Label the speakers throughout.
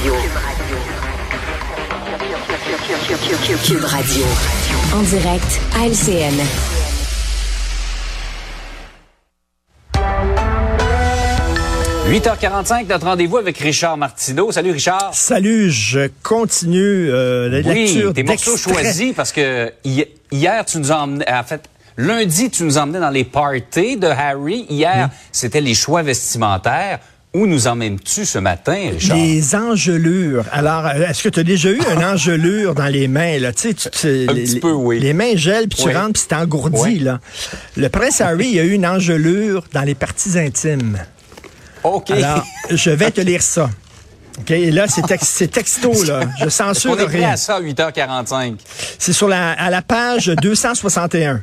Speaker 1: Radio. Cube Radio. En direct à LCN.
Speaker 2: – 8h45, notre rendez-vous avec Richard Martineau. Salut Richard.
Speaker 3: Salut, je continue euh, la
Speaker 2: oui,
Speaker 3: lecture
Speaker 2: tes morceaux choisis parce que hi- hier, tu nous as emmené, en fait, lundi, tu nous emmenais dans les parties de Harry. Hier, c'était les choix vestimentaires. Où nous emmènes-tu ce matin, Richard?
Speaker 3: Les engelures. Alors, euh, est-ce que tu as déjà eu une engelure dans les mains? Là? Tu sais, tu, tu-
Speaker 2: Un
Speaker 3: les,
Speaker 2: petit peu, oui.
Speaker 3: les mains gèlent, puis tu
Speaker 2: Oui.
Speaker 3: rentres, puis c'est engourdi.
Speaker 2: Oui.
Speaker 3: Là. Le prince Harry il a eu une engelure dans les parties intimes.
Speaker 2: OK.
Speaker 3: Alors, je vais te lire ça. OK, et là, c'est tex- c'est texto, là. Je censure
Speaker 2: On est prêt
Speaker 3: rien.
Speaker 2: à ça à 8h45.
Speaker 3: C'est sur la, à la page 261.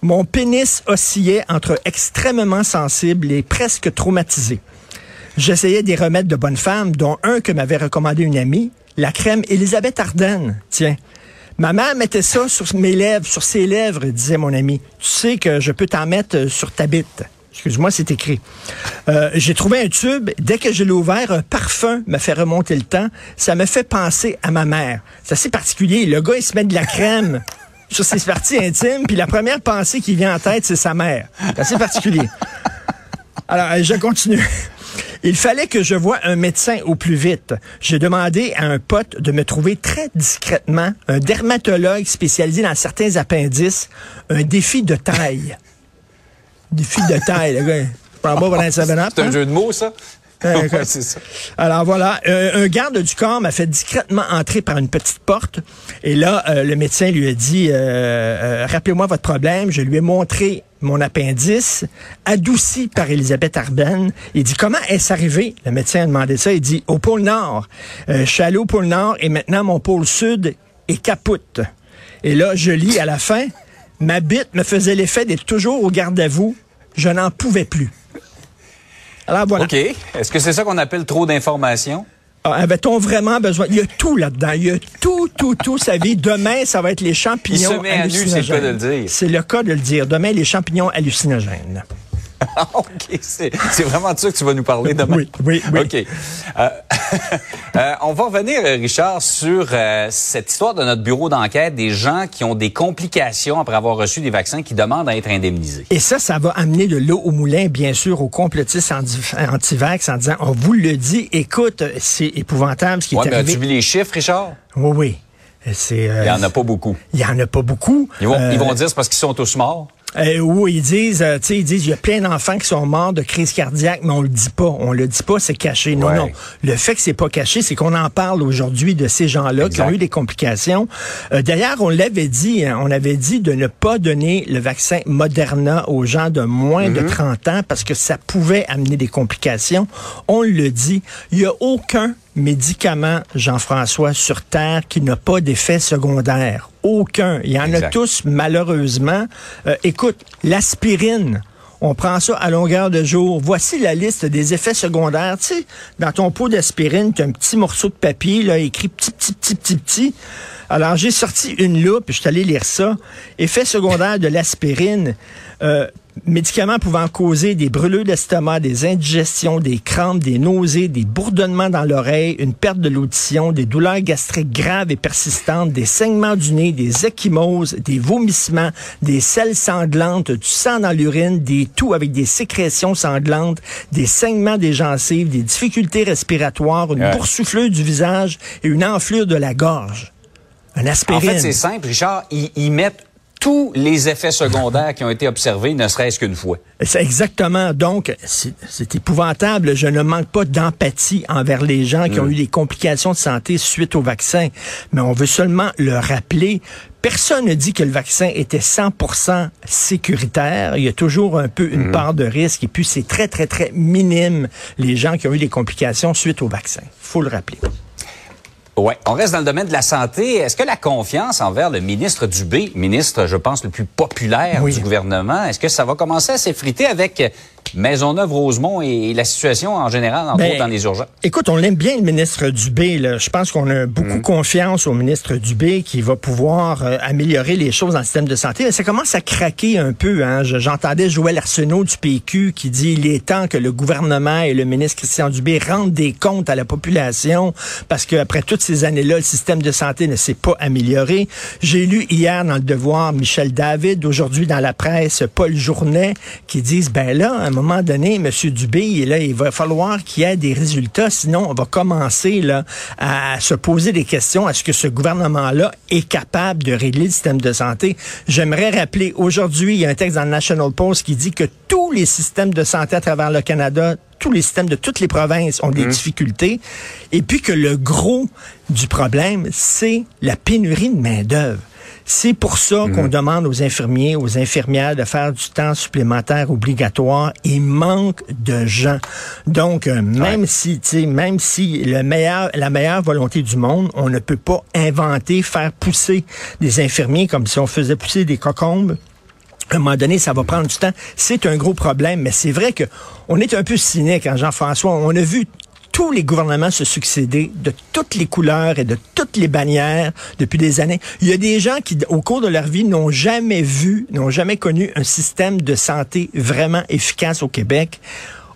Speaker 3: Mon pénis oscillait entre extrêmement sensible et presque traumatisé. J'essayais des remèdes de bonne femme, dont un que m'avait recommandé une amie, la crème Elisabeth Ardennes. Tiens. Ma mère mettait ça sur mes lèvres, sur ses lèvres, disait mon ami. Tu sais que je peux t'en mettre euh, sur ta bite. Excuse-moi, c'est écrit. Euh, J'ai trouvé un tube. Dès que je l'ai ouvert, un parfum m'a fait remonter le temps. Ça me fait penser à ma mère. C'est assez particulier. Le gars, il se met de la crème sur ses parties intimes, puis la première pensée qui vient en tête, c'est sa mère. C'est assez particulier. Alors, euh, je continue. Il fallait que je voie un médecin au plus vite. J'ai demandé à un pote de me trouver très discrètement un dermatologue spécialisé dans certains appendices, un défi de taille. Défi de taille, le gars. Je prends pas pour un 7-up,
Speaker 2: C'est un jeu de mots, ça? Ouais, c'est ça.
Speaker 3: Alors voilà, euh, un garde du corps m'a fait discrètement entrer par une petite porte. Et là, euh, le médecin lui a dit, euh, euh, rappelez-moi votre problème. Je lui ai montré mon appendice, adouci par Elisabeth Arben. Il dit, comment est-ce arrivé? Le médecin a demandé ça. Il dit, au pôle Nord. Je suis allé au pôle Nord et maintenant mon pôle Sud est capoute. Et là, je lis à la fin, ma bite me faisait l'effet d'être toujours au garde à vous. Je n'en pouvais plus. Alors voilà.
Speaker 2: OK. Est-ce que c'est ça qu'on appelle trop d'informations?
Speaker 3: Ah, Avait-on vraiment besoin? Il y a tout là-dedans. Il y a tout, tout, tout. Sa vie. Demain, ça va être les champignons
Speaker 2: Il se met nu, c'est le cas
Speaker 3: hallucinogènes.
Speaker 2: de le dire.
Speaker 3: C'est le cas de le dire. Demain, les champignons hallucinogènes.
Speaker 2: Ah, OK. C'est vraiment de ça que tu vas nous parler demain.
Speaker 3: Oui, oui, oui.
Speaker 2: OK. Euh, euh, on va revenir, Richard, sur euh, cette histoire de notre bureau d'enquête des gens qui ont des complications après avoir reçu des vaccins qui demandent à être indemnisés.
Speaker 3: Et ça, ça va amener de l'eau au moulin, bien sûr, aux complotistes anti- anti-vax en disant, on vous le dit, écoute, c'est épouvantable ce qui
Speaker 2: Ouais,
Speaker 3: est
Speaker 2: mais
Speaker 3: arrivé.
Speaker 2: as-tu vu les chiffres, Richard?
Speaker 3: Oui, oui. C'est, euh,
Speaker 2: Il n'y en a pas beaucoup.
Speaker 3: Il y en a pas beaucoup.
Speaker 2: Ils vont,
Speaker 3: Euh,
Speaker 2: ils vont dire c'est parce qu'ils sont tous morts.
Speaker 3: Euh, oui, ils disent, euh, tu sais, ils disent, il y a plein d'enfants qui sont morts de crise cardiaque, mais on le dit pas. On le dit pas, c'est caché. Non,
Speaker 2: Ouais.
Speaker 3: non. Le fait que c'est pas caché, c'est qu'on en parle aujourd'hui de ces gens-là qui ont eu des complications. Euh, D'ailleurs, on l'avait dit, hein, on avait dit de ne pas donner le vaccin Moderna aux gens de moins de 30 ans parce que ça pouvait amener des complications. On le dit. Il y a aucun médicament, Jean-François, sur Terre qui n'a pas d'effet secondaire. Aucun. Il y en a tous, malheureusement. Euh, écoute, l'aspirine. On prend ça à longueur de jour. Voici la liste des effets secondaires. Tu sais, dans ton pot d'aspirine, tu as un petit morceau de papier là, écrit petit, petit, petit, petit, petit. Alors, j'ai sorti une loupe, je suis allé lire ça. Effets secondaires de l'aspirine. Euh, médicaments pouvant causer des brûlures d'estomac, des indigestions, des crampes, des nausées, des bourdonnements dans l'oreille, une perte de l'audition, des douleurs gastriques graves et persistantes, des saignements du nez, des ecchymoses, des vomissements, des selles sanglantes, du sang dans l'urine, des toux avec des sécrétions sanglantes, des saignements des gencives, des difficultés respiratoires, une
Speaker 2: Ouais.
Speaker 3: boursouflure du visage et une enflure de la gorge. Un
Speaker 2: En
Speaker 3: aspirine.
Speaker 2: fait, c'est simple, Richard. Ils, ils mettent tous les effets secondaires qui ont été observés, ne serait-ce qu'une fois.
Speaker 3: C'est exactement. Donc, c'est c'est épouvantable. Je ne manque pas d'empathie envers les gens qui ont eu des complications de santé suite au vaccin. Mais on veut seulement le rappeler. Personne ne dit que le vaccin était 100% sécuritaire. Il y a toujours un peu une part de risque. Et puis, c'est très, très, très minime les gens qui ont eu des complications suite au vaccin. faut le rappeler.
Speaker 2: Ouais, on reste dans le domaine de la santé. Est-ce que la confiance envers le ministre Dubé, ministre, je pense, le plus populaire
Speaker 3: Oui.
Speaker 2: du gouvernement, est-ce que ça va commencer à s'effriter avec Maisonneuve-Rosemont et, la situation en général, entre
Speaker 3: Ben,
Speaker 2: autres dans les urgences?
Speaker 3: Écoute, on l'aime bien, le ministre Dubé. Là. Je pense qu'on a beaucoup
Speaker 2: Mm.
Speaker 3: confiance au ministre Dubé qui va pouvoir euh, améliorer les choses dans le système de santé. Mais ça commence à craquer un peu. Hein. Je- J'entendais Joël Arsenault du PQ qui dit il est temps que le gouvernement et le ministre Christian Dubé rendent des comptes à la population parce qu'après toutes ces années-là, le système de santé ne s'est pas amélioré. J'ai lu hier dans le Devoir Michel David, aujourd'hui dans la presse Paul Journet, qui disent ben là, à un moment donné, M. Dubé, là, il va falloir qu'il y ait des résultats, sinon on va commencer là à se poser des questions. Est-ce que ce gouvernement-là est capable de régler le système de santé? J'aimerais rappeler aujourd'hui, il y a un texte dans le National Post qui dit que tous les systèmes de santé à travers le Canada tous les systèmes de toutes les provinces ont des difficultés et puis que le gros du problème, c'est la pénurie de main-d'œuvre. C'est pour ça qu'on demande aux infirmiers, aux infirmières de faire du temps supplémentaire obligatoire. Il manque de gens. Donc, euh, même si, tu sais, même si le meilleur, la meilleure volonté du monde, on ne peut pas inventer, faire pousser des infirmiers comme si on faisait pousser des cocombes à un moment donné, ça va prendre du temps. C'est un gros problème, mais c'est vrai que on est un peu cynique, hein, Jean-François. On a vu tous les gouvernements se succéder de toutes les couleurs et de toutes les bannières depuis des années. Il y a des gens qui, au cours de leur vie, n'ont jamais vu, n'ont jamais connu un système de santé vraiment efficace au Québec.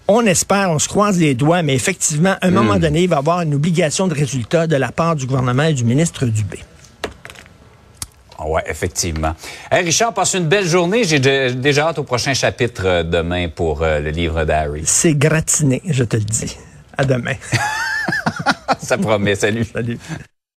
Speaker 3: On espère, on se croise les doigts, mais effectivement, à un moment donné, il va y avoir une obligation de résultat de la part du gouvernement et du ministre Dubé.
Speaker 2: Oui, effectivement. Hey, Richard, passe une belle journée. J'ai déjà hâte au prochain chapitre euh, demain pour euh, le livre d'Harry.
Speaker 3: C'est gratiné, je te le dis. À demain.
Speaker 2: Ça promet. Salut.
Speaker 3: Salut.